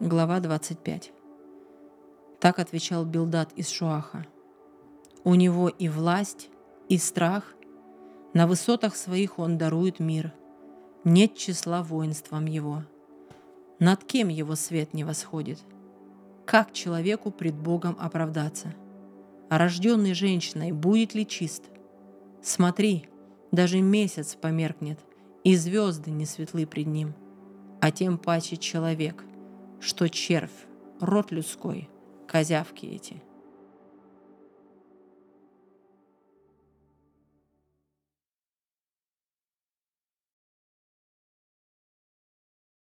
Глава 25. Так отвечал Билдат из Шуаха. У него и власть, и страх. На высотах своих он дарует мир. Нет числа воинством его. Над кем его свет не восходит? Как человеку пред Богом оправдаться? А рожденный женщиной будет ли чист? Смотри, даже месяц померкнет, и звезды не светлы пред ним. А тем паче человек, что червь, род людской, козявки эти –